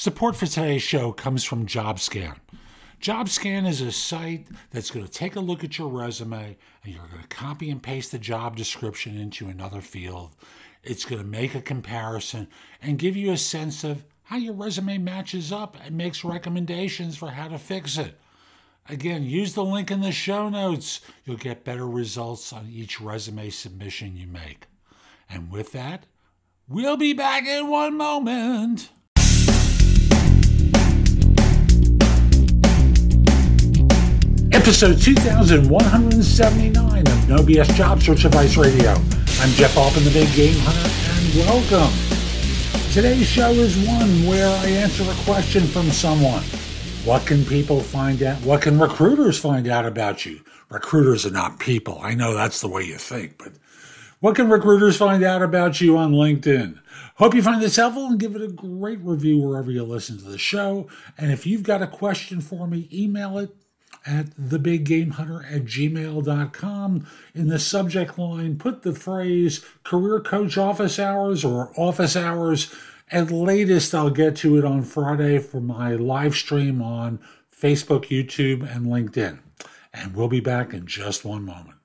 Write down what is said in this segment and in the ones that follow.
Support for today's show comes from JobScan. JobScan is a site that's going to take a look at your resume and you're going to copy and paste the job description into another field. It's going to make a comparison and give you a sense of how your resume matches up and makes recommendations for how to fix it. Again, use the link in the show notes. You'll get better results on each resume submission you make. And with that, we'll be back in one moment. Episode 2179 of No BS Job Search Advice Radio. I'm Jeff Altman, the Big Game Hunter, and welcome. Today's show is one where I answer a question from someone. What can people find out? What can recruiters find out about you? Recruiters are not people. I know that's the way you think, but what can recruiters find out about you on LinkedIn? Hope you find this helpful and give it a great review wherever you listen to the show. And if you've got a question for me, email it at thebiggamehunter at gmail.com. In the subject line, put the phrase career coach office hours or office hours. At latest, I'll get to it on Friday for my live stream on Facebook, YouTube, and LinkedIn. And we'll be back in just one moment.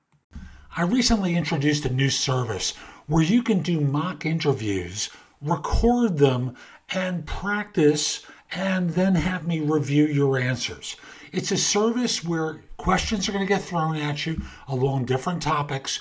I recently introduced a new service where you can do mock interviews, record them, and practice, and then have me review your answers. It's a service where questions are going to get thrown at you along different topics.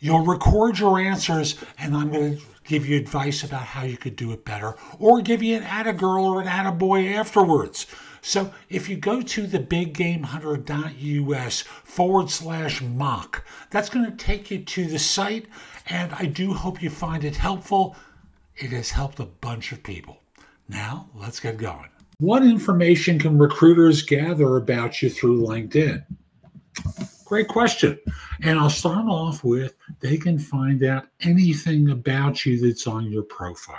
You'll record your answers, and I'm going to give you advice about how you could do it better, or give you an atta girl or an atta boy afterwards. So if you go to thebiggamehunter.us forward slash mock, that's going to take you to the site, and I do hope you find it helpful. It has helped a bunch of people. Now, let's get going. What information can recruiters gather about you through LinkedIn? Great question. And I'll start off with they can find out anything about you that's on your profile.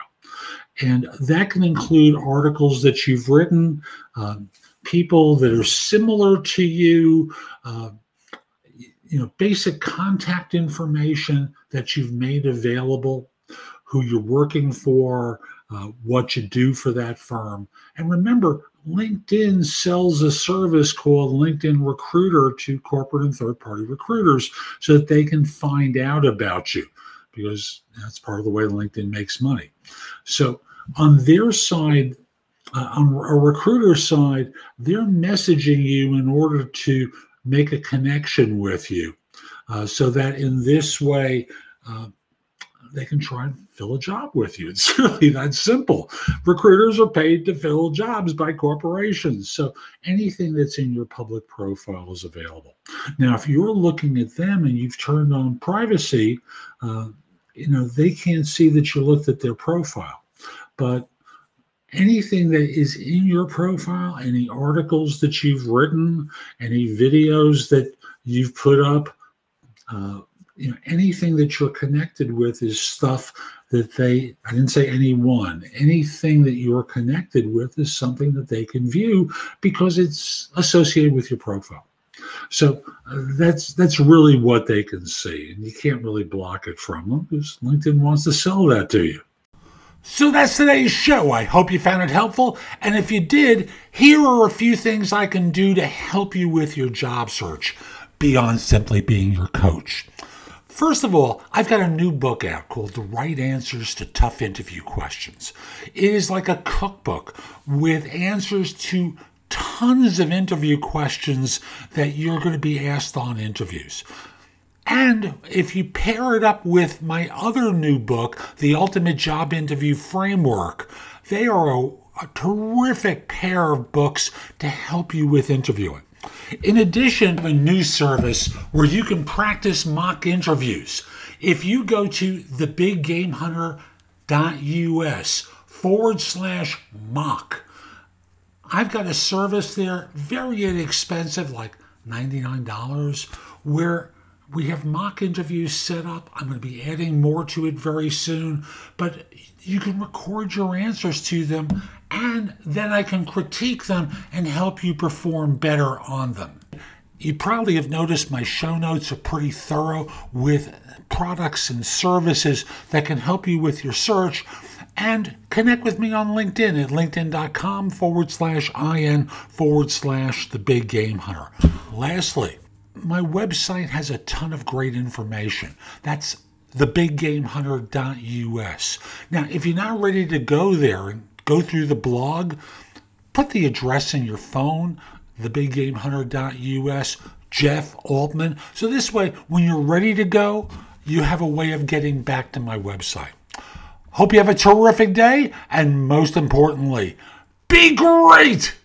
And that can include articles that you've written, um, people that are similar to you, uh, you know, basic contact information that you've made available, who you're working for, uh, what you do for that firm. And remember, LinkedIn sells a service called LinkedIn Recruiter to corporate and third party recruiters so that they can find out about you because that's part of the way LinkedIn makes money. So, on their side, uh, on a recruiter side, they're messaging you in order to make a connection with you uh, so that in this way, uh, they can try and fill a job with you. It's really that simple. Recruiters are paid to fill jobs by corporations. So anything that's in your public profile is available. Now, if you're looking at them and you've turned on privacy, uh, you know, they can't see that you looked at their profile. But anything that is in your profile, any articles that you've written, any videos that you've put up, uh, you know anything that you're connected with is stuff that they i didn't say anyone anything that you're connected with is something that they can view because it's associated with your profile so uh, that's that's really what they can see and you can't really block it from them because linkedin wants to sell that to you so that's today's show. I hope you found it helpful. And if you did, here are a few things I can do to help you with your job search beyond simply being your coach. First of all, I've got a new book out called The Right Answers to Tough Interview Questions. It is like a cookbook with answers to tons of interview questions that you're going to be asked on interviews. And if you pair it up with my other new book, The Ultimate Job Interview Framework, they are a, a terrific pair of books to help you with interviewing. In addition, a new service where you can practice mock interviews. If you go to thebiggamehunter.us forward slash mock, I've got a service there, very inexpensive, like $99, where we have mock interviews set up. I'm going to be adding more to it very soon, but you can record your answers to them and then I can critique them and help you perform better on them. You probably have noticed my show notes are pretty thorough with products and services that can help you with your search. and connect with me on LinkedIn at linkedin.com forward slash IN forward slash the big game hunter. Lastly, my website has a ton of great information. That's thebiggamehunter.us. Now, if you're not ready to go there and go through the blog, put the address in your phone, thebiggamehunter.us, Jeff Altman. So this way, when you're ready to go, you have a way of getting back to my website. Hope you have a terrific day, and most importantly, be great!